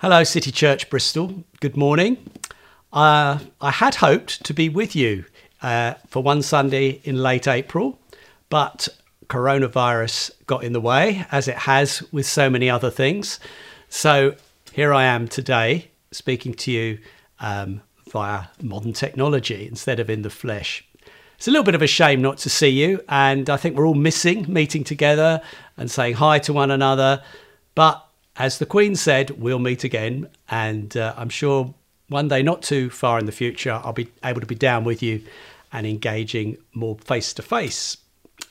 Hello, City Church Bristol. Good morning. Uh, I had hoped to be with you uh, for one Sunday in late April, but coronavirus got in the way, as it has with so many other things. So here I am today speaking to you um, via modern technology instead of in the flesh. It's a little bit of a shame not to see you, and I think we're all missing meeting together and saying hi to one another. But as the Queen said, we'll meet again. And uh, I'm sure one day, not too far in the future, I'll be able to be down with you and engaging more face to face.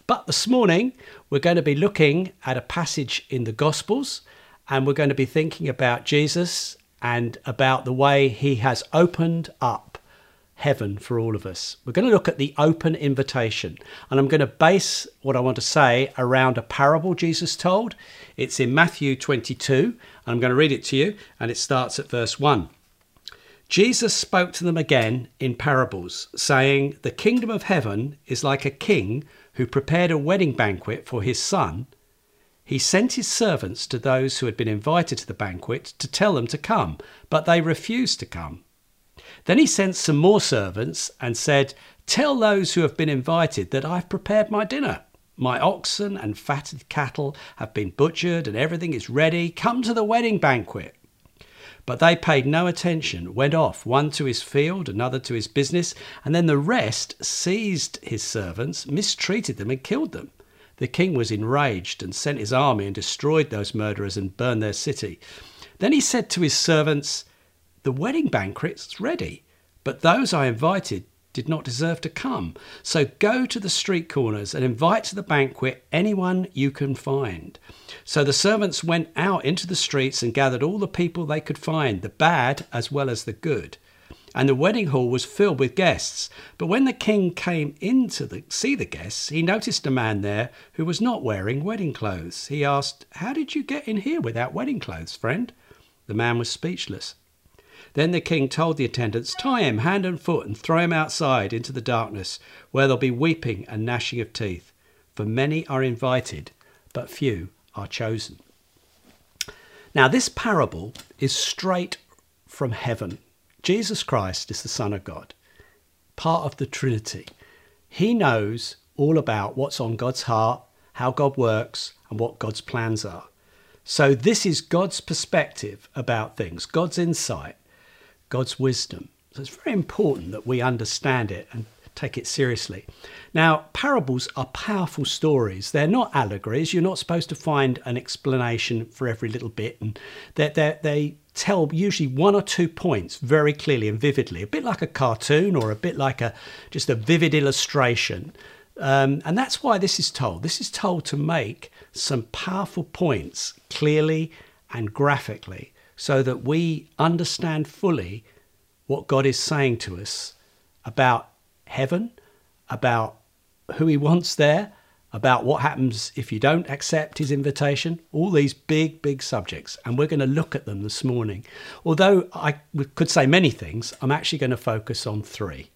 But this morning, we're going to be looking at a passage in the Gospels and we're going to be thinking about Jesus and about the way he has opened up heaven for all of us. We're going to look at the open invitation, and I'm going to base what I want to say around a parable Jesus told. It's in Matthew 22, and I'm going to read it to you, and it starts at verse 1. Jesus spoke to them again in parables, saying, The kingdom of heaven is like a king who prepared a wedding banquet for his son. He sent his servants to those who had been invited to the banquet to tell them to come, but they refused to come. Then he sent some more servants and said, Tell those who have been invited that I've prepared my dinner. My oxen and fatted cattle have been butchered and everything is ready. Come to the wedding banquet. But they paid no attention, went off, one to his field, another to his business, and then the rest seized his servants, mistreated them, and killed them. The king was enraged and sent his army and destroyed those murderers and burned their city. Then he said to his servants, the wedding banquet's ready, but those I invited did not deserve to come. So go to the street corners and invite to the banquet anyone you can find. So the servants went out into the streets and gathered all the people they could find, the bad as well as the good. And the wedding hall was filled with guests. But when the king came in to the, see the guests, he noticed a man there who was not wearing wedding clothes. He asked, How did you get in here without wedding clothes, friend? The man was speechless. Then the king told the attendants, Tie him hand and foot and throw him outside into the darkness, where there'll be weeping and gnashing of teeth. For many are invited, but few are chosen. Now, this parable is straight from heaven. Jesus Christ is the Son of God, part of the Trinity. He knows all about what's on God's heart, how God works, and what God's plans are. So, this is God's perspective about things, God's insight. God's wisdom. So it's very important that we understand it and take it seriously. Now, parables are powerful stories. They're not allegories. You're not supposed to find an explanation for every little bit. And they they tell usually one or two points very clearly and vividly, a bit like a cartoon or a bit like a just a vivid illustration. Um, and that's why this is told. This is told to make some powerful points clearly and graphically so that we understand fully what God is saying to us about heaven, about who He wants there, about what happens if you don't accept His invitation, all these big, big subjects. And we're going to look at them this morning. Although I could say many things, I'm actually going to focus on three.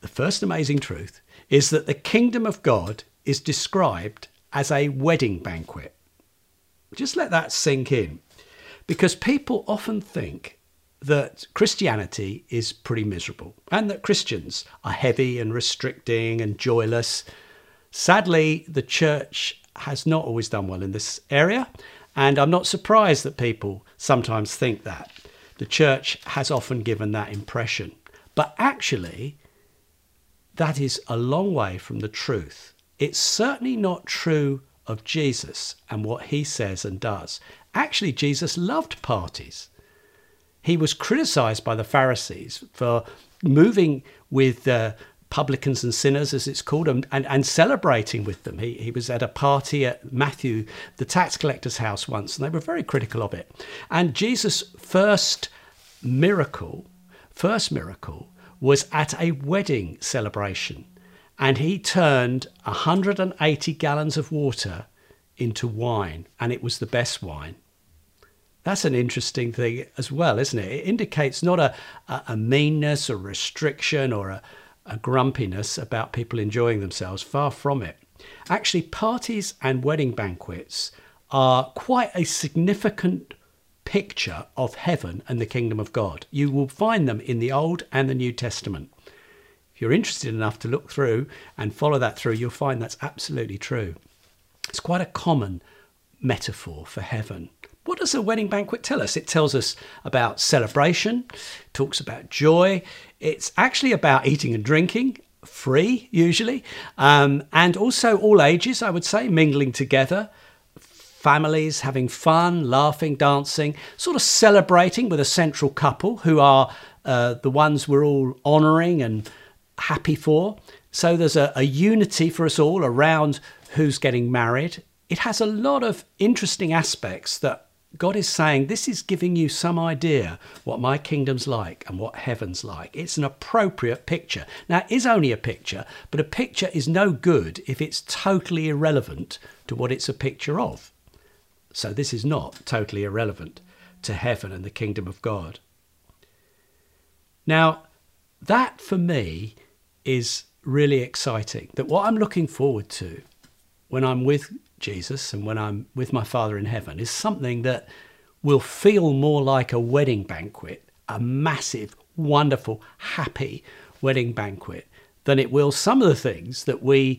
The first amazing truth is that the kingdom of God is described as a wedding banquet. Just let that sink in. Because people often think that Christianity is pretty miserable and that Christians are heavy and restricting and joyless. Sadly, the church has not always done well in this area, and I'm not surprised that people sometimes think that. The church has often given that impression. But actually, that is a long way from the truth. It's certainly not true of Jesus and what he says and does. Actually, Jesus loved parties. He was criticized by the Pharisees for moving with uh, publicans and sinners, as it's called, and, and, and, celebrating with them. He, he was at a party at Matthew, the tax collector's house once, and they were very critical of it. And Jesus' first miracle, first miracle, was at a wedding celebration. And he turned 180 gallons of water into wine, and it was the best wine. That's an interesting thing as well, isn't it? It indicates not a, a, meanness or restriction or a, a grumpiness about people enjoying themselves, far from it. Actually, parties and wedding banquets are quite a significant picture of heaven and the kingdom of God. You will find them in the Old and the New Testament. If you're interested enough to look through and follow that through, you'll find that's absolutely true. It's quite a common metaphor for heaven. What does a wedding banquet tell us? It tells us about celebration, talks about joy. It's actually about eating and drinking, free usually, um, and also all ages, I would say, mingling together. Families having fun, laughing, dancing, sort of celebrating with a central couple who are uh, the ones we're all honouring and happy for. So there's a, a unity for us all around who's getting married. It has a lot of interesting aspects that God is saying, This is giving you some idea what my kingdom's like and what heaven's like. It's an appropriate picture. Now, it is only a picture, but a picture is no good if it's totally irrelevant to what it's a picture of. So, this is not totally irrelevant to heaven and the kingdom of God. Now, that for me is really exciting. That what I'm looking forward to when I'm with Jesus and when I'm with my Father in heaven is something that will feel more like a wedding banquet, a massive, wonderful, happy wedding banquet, than it will some of the things that we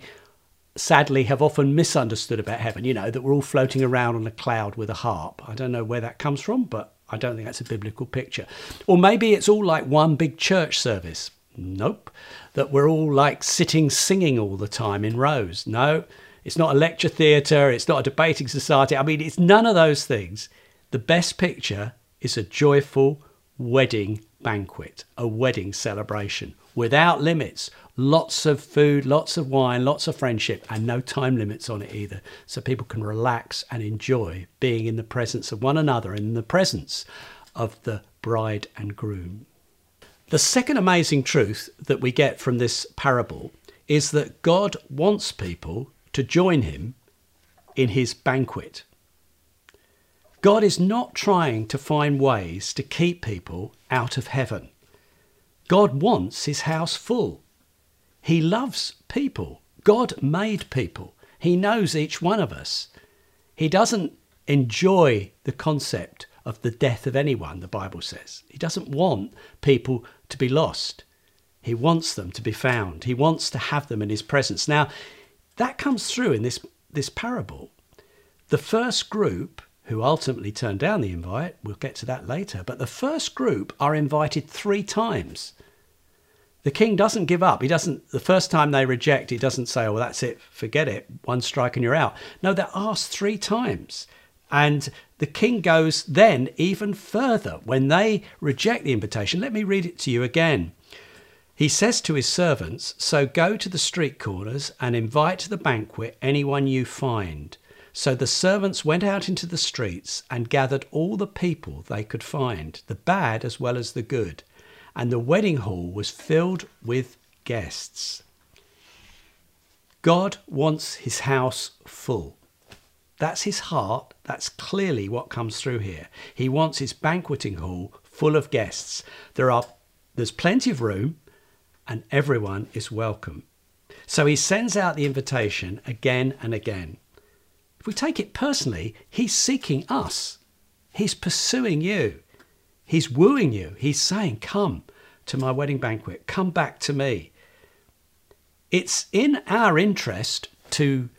sadly have often misunderstood about heaven. You know, that we're all floating around on a cloud with a harp. I don't know where that comes from, but I don't think that's a biblical picture. Or maybe it's all like one big church service. Nope. That we're all like sitting singing all the time in rows. No. It's not a lecture theatre. It's not a debating society. I mean, it's none of those things. The best picture is a joyful wedding banquet, a wedding celebration without limits. Lots of food, lots of wine, lots of friendship, and no time limits on it either. So people can relax and enjoy being in the presence of one another and in the presence of the bride and groom. The second amazing truth that we get from this parable is that God wants people to join him in his banquet. God is not trying to find ways to keep people out of heaven. God wants his house full. He loves people. God made people. He knows each one of us. He doesn't enjoy the concept of the death of anyone, the Bible says. He doesn't want people to be lost. He wants them to be found. He wants to have them in his presence. Now, that comes through in this, this parable. The first group, who ultimately turned down the invite, we'll get to that later, but the first group are invited three times. The king doesn't give up. He doesn't, the first time they reject, he doesn't say, oh, well, that's it, forget it, one strike and you're out. No, they're asked three times. And the king goes then even further. When they reject the invitation, let me read it to you again. He says to his servants, So go to the street corners and invite to the banquet anyone you find. So the servants went out into the streets and gathered all the people they could find, the bad as well as the good. And the wedding hall was filled with guests. God wants his house full. That's his heart. That's clearly what comes through here. He wants his banqueting hall full of guests. There are there's plenty of room and everyone is welcome. So he sends out the invitation again and again. If we take it personally, he's seeking us. He's pursuing you. He's wooing you. He's saying, Come to my wedding banquet. Come back to me. It's in our interest to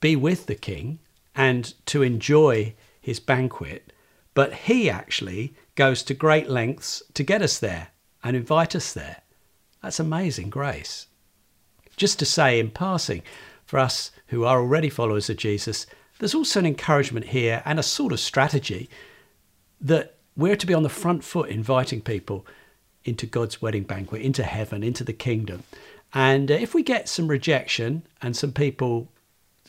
be with the king and to enjoy his banquet, but he actually goes to great lengths to get us there and invite us there. That's amazing grace. Just to say in passing, for us who are already followers of Jesus, there's also an encouragement here and a sort of strategy that we're to be on the front foot inviting people into God's wedding banquet, into heaven, into the kingdom. And uh, if we get some rejection and some people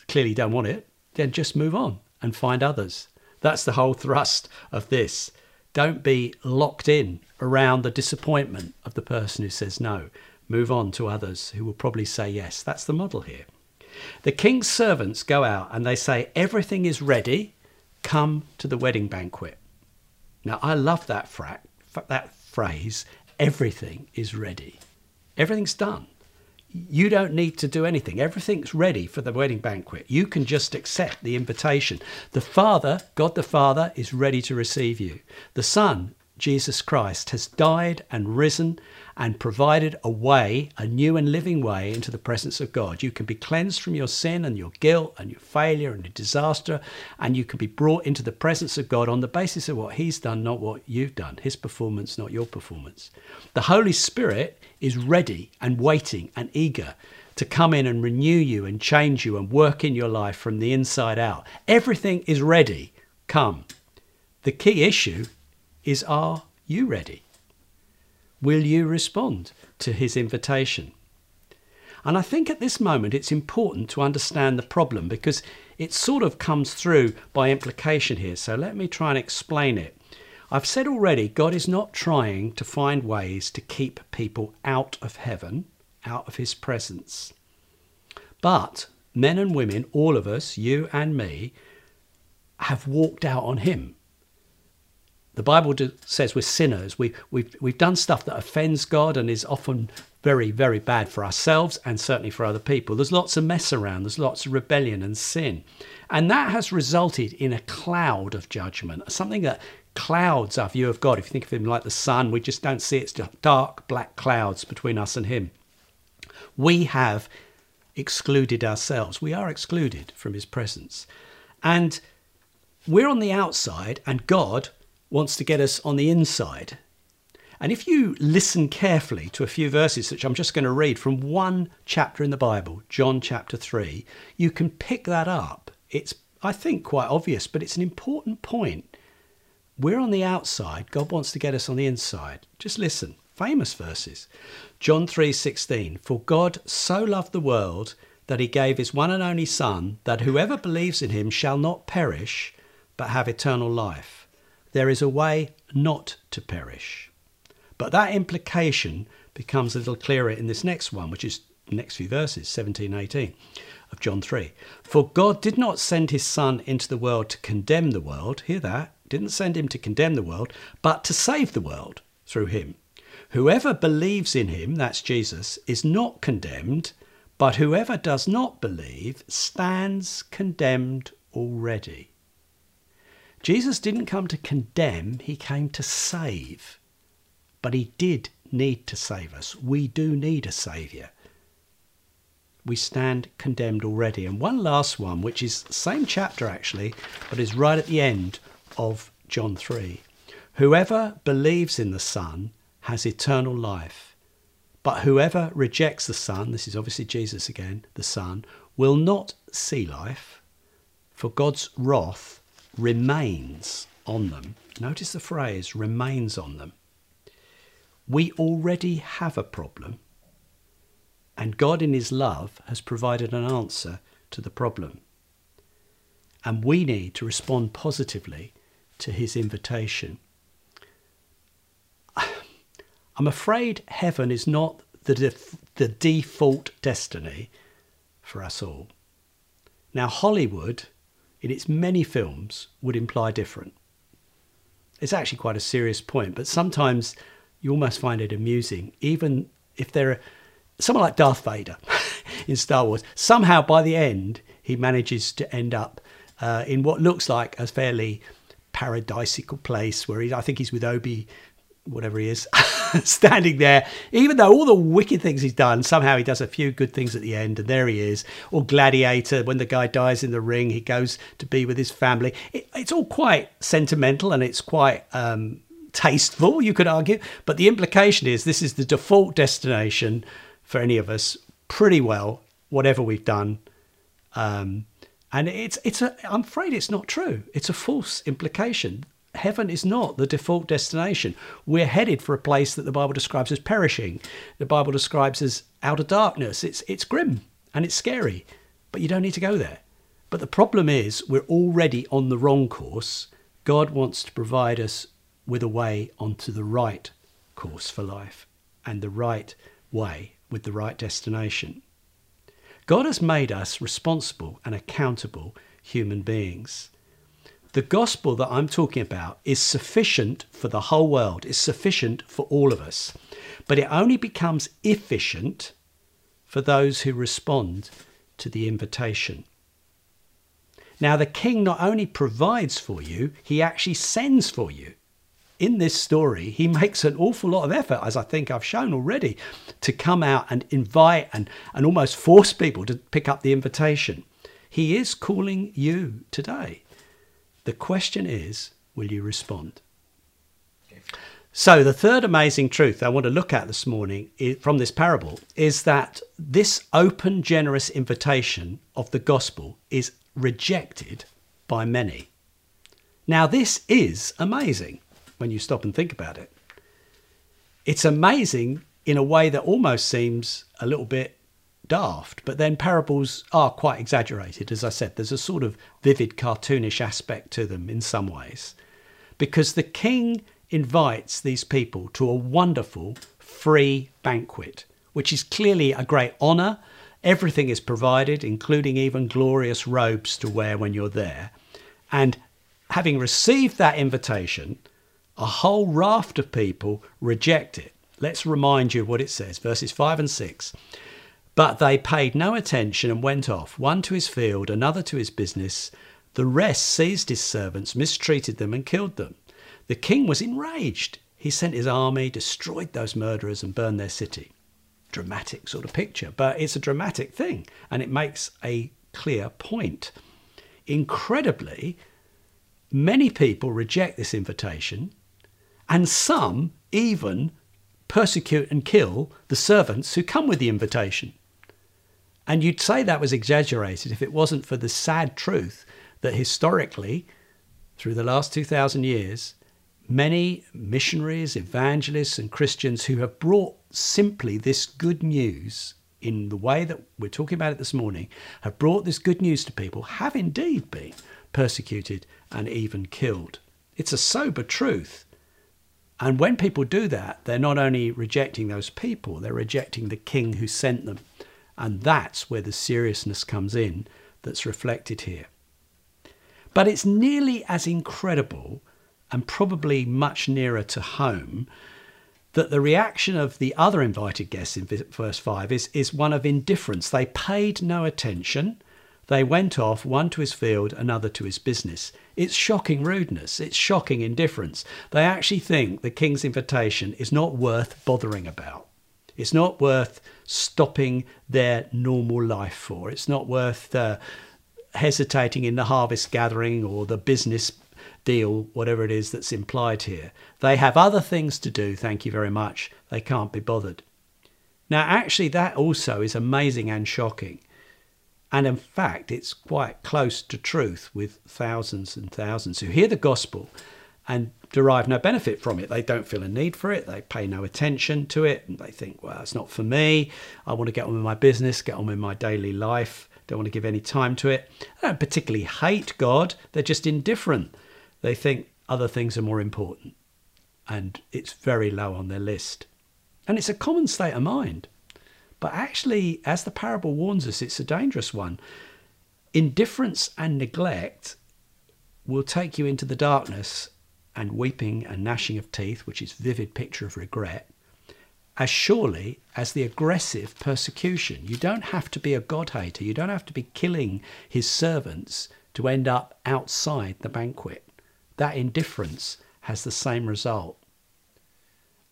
clearly don't want it, then just move on and find others. That's the whole thrust of this. Don't be locked in around the disappointment of the person who says no. Move on to others who will probably say yes. That's the model here. The king's servants go out and they say, Everything is ready. Come to the wedding banquet. Now, I love that, fra- that phrase. Everything is ready. Everything's done. You don't need to do anything. Everything's ready for the wedding banquet. You can just accept the invitation. The Father, God the Father, is ready to receive you. The Son, Jesus Christ, has died and risen and provided a way, a new and living way into the presence of God. You can be cleansed from your sin and your guilt and your failure and your disaster, and you can be brought into the presence of God on the basis of what He's done, not what you've done, His performance, not your performance. The Holy Spirit is ready and waiting and eager to come in and renew you and change you and work in your life from the inside out. Everything is ready. Come. The key issue is are you ready? Will you respond to his invitation? And I think at this moment it's important to understand the problem because it sort of comes through by implication here. So let me try and explain it. I've said already, God is not trying to find ways to keep people out of heaven, out of his presence. But men and women, all of us, you and me, have walked out on him. The Bible says we're sinners. We, we've, we've done stuff that offends God and is often very, very bad for ourselves and certainly for other people. There's lots of mess around, there's lots of rebellion and sin. And that has resulted in a cloud of judgment, something that clouds our view of God. If you think of Him like the sun, we just don't see it. It's dark, black clouds between us and Him. We have excluded ourselves. We are excluded from His presence. And we're on the outside, and God wants to get us on the inside. And if you listen carefully to a few verses, which I'm just going to read from one chapter in the Bible, John chapter 3, you can pick that up. It's, I think, quite obvious, but it's an important point. We're on the outside, God wants to get us on the inside. Just listen. Famous verses. John 3:16 For God so loved the world that he gave his one and only son that whoever believes in him shall not perish but have eternal life there is a way not to perish. But that implication becomes a little clearer in this next one, which is next few verses, 17 18 of John 3. For God did not send his Son into the world to condemn the world, hear that, didn't send him to condemn the world, but to save the world through him. Whoever believes in him, that's Jesus, is not condemned, but whoever does not believe stands condemned already. Jesus didn't come to condemn, he came to save. But he did need to save us. We do need a saviour. We stand condemned already. And one last one, which is same chapter actually, but is right at the end of John 3. Whoever believes in the Son has eternal life. But whoever rejects the Son, this is obviously Jesus again, the Son, will not see life, for God's wrath remains on them. Notice the phrase remains on them. We already have a problem, and God, in His love, has provided an answer to the problem. And we need to respond positively to His invitation. I'm afraid heaven is not the, def- the default destiny for us all. Now, Hollywood in its many films would imply different. It's actually quite a serious point, but sometimes you almost find it amusing, even if there are someone like Darth Vader in Star Wars. Somehow, by the end, he manages to end up uh, in what looks like a fairly paradisical place where he, I think he's with Obi whatever he is, standing there, even though all the wicked things he's done, somehow he does a few good things at the end, and there he is. Or Gladiator, when the guy dies in the ring, he goes to be with his family. It, it's all quite sentimental and it's quite um, tasteful, you could argue. But the implication is this is the default destination for any of us, pretty well, whatever we've done. Um, and it's it's a I'm afraid it's not true. It's a false implication heaven is not the default destination. We're headed for a place that the Bible describes as perishing. The Bible describes as outer darkness. It's it's grim and it's scary, but you don't need to go there. But the problem is we're already on the wrong course. God wants to provide us with a way onto the right course for life and the right way with the right destination. God has made us responsible and accountable human beings. The gospel that I'm talking about is sufficient for the whole world, is sufficient for all of us. But it only becomes efficient for those who respond to the invitation. Now, the king not only provides for you, he actually sends for you. In this story, he makes an awful lot of effort, as I think I've shown already, to come out and invite and, and almost force people to pick up the invitation. He is calling you today. The question is will you respond? So, the third amazing truth I want to look at this morning from this parable is that this open, generous invitation of the gospel is rejected by many. Now, this is amazing when you stop and think about it. It's amazing in a way that almost seems a little bit daft, but then parables are quite exaggerated. As I said, there's a sort of vivid, cartoonish aspect to them in some ways. Because the king invites these people to a wonderful free banquet, which is clearly a great honour Everything is provided, including even glorious robes to wear when you're there. And having received that invitation, a whole raft of people reject it. Let's remind you what it says, verses 5 and 6. But they paid no attention and went off, one to his field, another to his business. The rest seized his servants, mistreated them, and killed them. The king was enraged. He sent his army, destroyed those murderers, and burned their city dramatic sort of picture, but it's a dramatic thing and it makes a clear point. Incredibly, many people reject this invitation, and some even persecute and kill the servants who come with the invitation. And you'd say that was exaggerated if it wasn't for the sad truth that historically, through the last 2,000 years, many missionaries, evangelists, and Christians who have brought simply this good news in the way that we're talking about it this morning, have brought this good news to people, have indeed been persecuted and even killed. It's a sober truth. And when people do that, they're not only rejecting those people, they're rejecting the king who sent them. And that's where the seriousness comes in that's reflected here. But it's nearly as incredible and probably much nearer to home, that the reaction of the other invited guests in verse 5 is, is one of indifference. They paid no attention. They went off, one to his field, another to his business. It's shocking rudeness. It's shocking indifference. They actually think the king's invitation is not worth bothering about. It's not worth stopping their normal life for. It's not worth uh, hesitating in the harvest gathering or the business deal, whatever it is that's implied here. They have other things to do, thank you very much. They can't be bothered. Now, actually, that also is amazing and shocking. And in fact, it's quite close to truth with thousands and thousands who hear the gospel and derive no benefit from it. They don't feel a need for it. They pay no attention to it. And they think, well, it's not for me. I want to get on with my business, get on with my daily life. Don't want to give any time to it. They don't particularly hate God. They're just indifferent. They think other things are more important, and it's very low on their list. And it's a common state of mind. But actually, as the parable warns us, it's a dangerous one. Indifference and neglect will take you into the darkness and weeping and gnashing of teeth, which is vivid picture of regret, as surely as the aggressive persecution. You don't have to be a God hater. You don't have to be killing his servants to end up outside the banquet that indifference has the same result.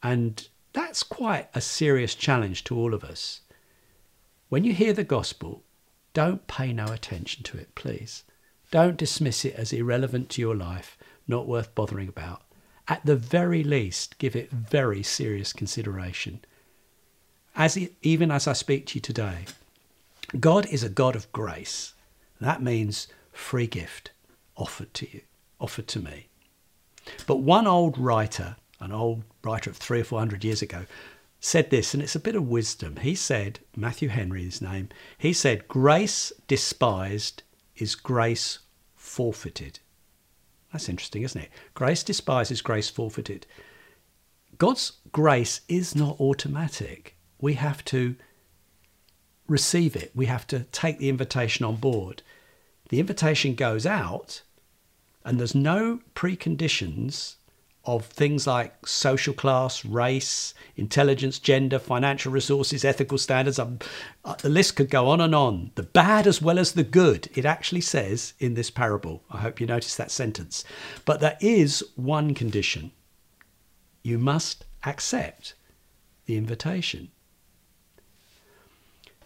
And that's quite a serious challenge to all of us. When you hear the gospel, don't pay no attention to it, please. Don't dismiss it as irrelevant to your life, not worth bothering about. At the very least, give it very serious consideration. As it, even as I speak to you today, God is a God of grace. That means free gift offered to you offered to me. But one old writer, an old writer of three or four hundred years ago, said this, and it's a bit of wisdom. He said, Matthew Henry, his name, he said, Grace despised is grace forfeited. That's interesting, isn't it? Grace despises, grace forfeited. God's grace is not automatic. We have to receive it, we have to take the invitation on board. The invitation goes out and there's no preconditions of things like social class, race, intelligence, gender, financial resources, ethical standards. Um, uh, the list could go on and on. The bad as well as the good, it actually says in this parable. I hope you notice that sentence. But there is one condition you must accept the invitation.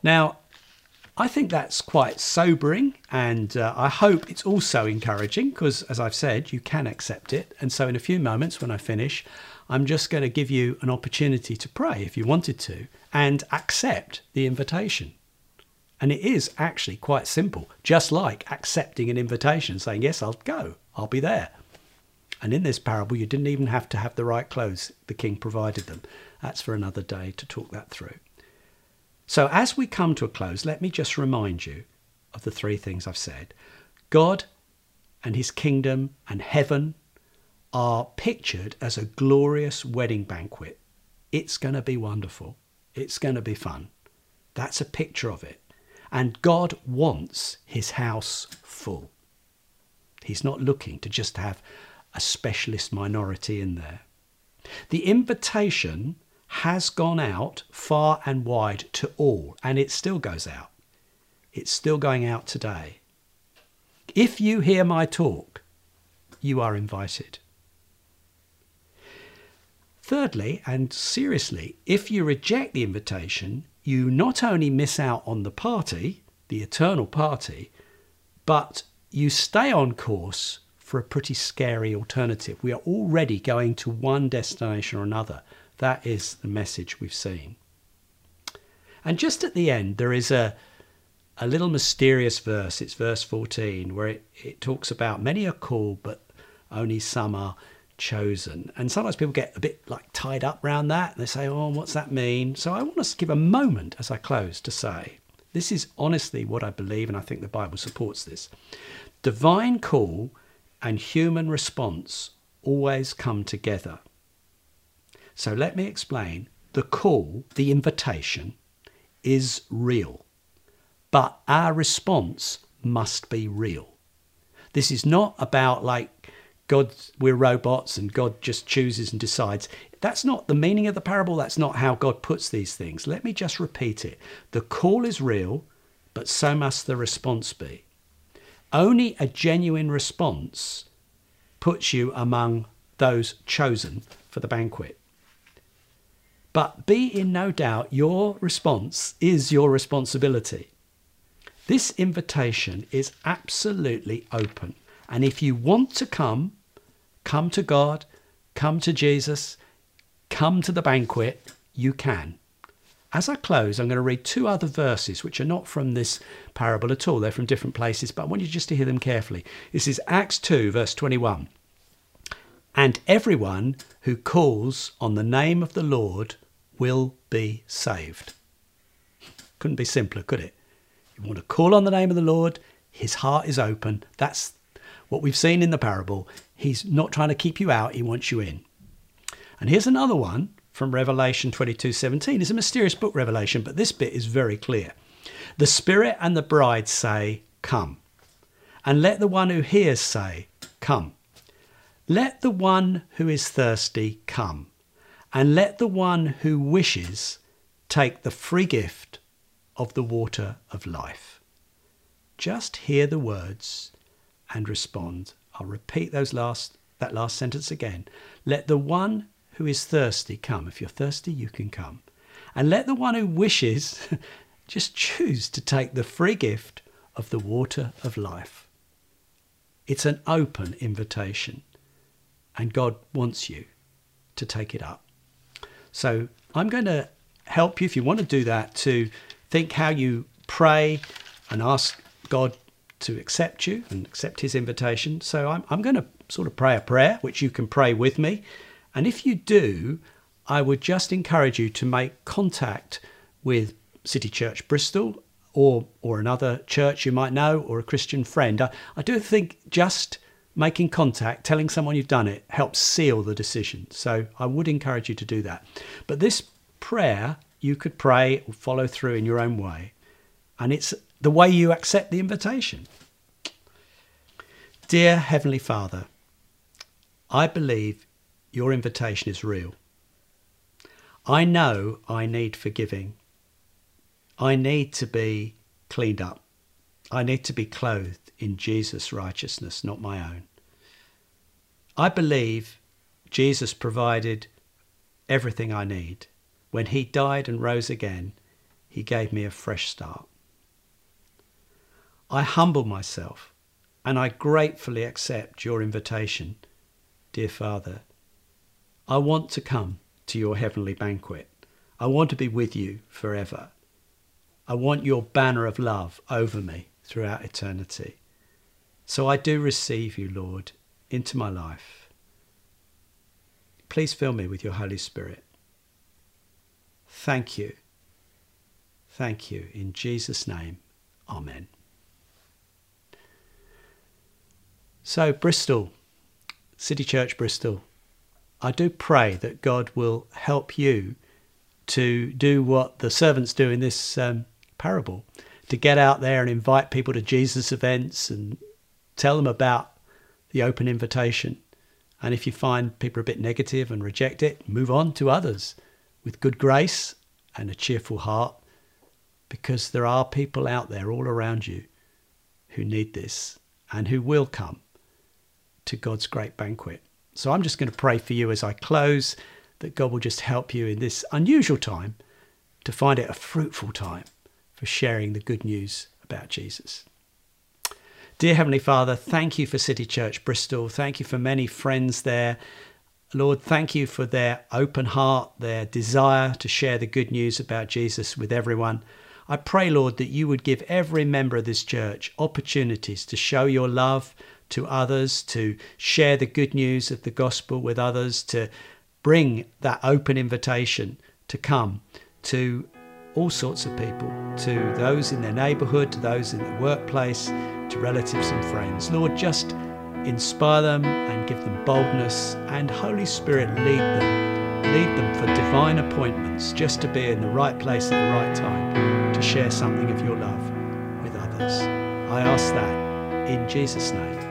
Now, I think that's quite sobering, and uh, I hope it's also encouraging because, as I've said, you can accept it. And so, in a few moments when I finish, I'm just going to give you an opportunity to pray if you wanted to and accept the invitation. And it is actually quite simple, just like accepting an invitation, saying, Yes, I'll go, I'll be there. And in this parable, you didn't even have to have the right clothes, the king provided them. That's for another day to talk that through. So, as we come to a close, let me just remind you of the three things I've said. God and his kingdom and heaven are pictured as a glorious wedding banquet. It's going to be wonderful. It's going to be fun. That's a picture of it. And God wants his house full. He's not looking to just have a specialist minority in there. The invitation has gone out far and wide to all, and it still goes out. It's still going out today. If you hear my talk, you are invited. Thirdly, and seriously, if you reject the invitation, you not only miss out on the party, the eternal party, but you stay on course for a pretty scary alternative. We are already going to one destination or another. That is the message we've seen. And just at the end, there is a, a little mysterious verse. It's verse 14, where it, it talks about many are called, but only some are chosen. And sometimes people get a bit like tied up around that. And they say, oh, what's that mean? So I want to give a moment as I close to say, this is honestly what I believe, and I think the Bible supports this. Divine call and human response always come together. So let me explain. The call, the invitation, is real, but our response must be real. This is not about like God, we're robots and God just chooses and decides. That's not the meaning of the parable. That's not how God puts these things. Let me just repeat it. The call is real, but so must the response be. Only a genuine response puts you among those chosen for the banquet. But be in no doubt your response is your responsibility. This invitation is absolutely open. And if you want to come, come to God, come to Jesus, come to the banquet, you can. As I close, I'm going to read two other verses which are not from this parable at all. They're from different places, but I want you just to hear them carefully. This is Acts 2, verse 21. And everyone who calls on the name of the Lord will be saved. Couldn't be simpler, could it? You want to call on the name of the Lord, his heart is open. That's what we've seen in the parable. He's not trying to keep you out, he wants you in. And here's another one from Revelation 22:17. It's a mysterious book Revelation, but this bit is very clear. The Spirit and the bride say, "Come." And let the one who hears say, "Come." Let the one who is thirsty come and let the one who wishes take the free gift of the water of life. Just hear the words and respond. I'll repeat those last that last sentence again. Let the one who is thirsty come. If you're thirsty, you can come. And let the one who wishes just choose to take the free gift of the water of life. It's an open invitation, and God wants you to take it up. So I'm going to help you if you want to do that to think how you pray and ask God to accept you and accept his invitation. So I'm, I'm going to sort of pray a prayer, which you can pray with me. And if you do, I would just encourage you to make contact with City Church Bristol or, or another church you might know or a Christian friend. I, I do think just making contact, telling someone you've done it helps seal the decision. So I would encourage you to do that. But this prayer you could pray or follow through in your own way. And it's the way you accept the invitation. Dear Heavenly Father, I believe your invitation is real. I know I need forgiving. I need to be cleaned up. I need to be clothed in Jesus' righteousness, not my own. I believe Jesus provided everything I need. When he died and rose again, he gave me a fresh start. I humble myself and I gratefully accept your invitation, dear Father. I want to come to your heavenly banquet. I want to be with you forever. I want your banner of love over me throughout eternity. So I do receive you, Lord, into my life. Please fill me with your Holy Spirit. Thank you. Thank you. In Jesus' name, Amen. So, Bristol, City Church Bristol, I do pray that God will help you to do what the servants do in this um, parable to get out there and invite people to Jesus events and tell them about the open invitation. And if you find people are a bit negative and reject it, move on to others with good grace and a cheerful heart because there are people out there all around you who need this and who will come to God's great banquet. So I'm just going to pray for you as I close that God will just help you in this unusual time to find it a fruitful time for sharing the good news about Jesus. Dear Heavenly Father, thank you for City Church Bristol. Thank you for many friends there. Lord, thank you for their open heart, their desire to share the good news about Jesus with everyone. I pray, Lord, that you would give every member of this church opportunities to show your love, to others, to share the good news of the gospel with others, to bring that open invitation to come to all sorts of people, to those in their neighbourhood, to those in their workplace, to relatives and friends. Lord, just inspire them and give them boldness, and Holy Spirit, lead them. Lead them for divine appointments, just to be in the right place at the right time to share something of your love with others. I ask that in Jesus' name.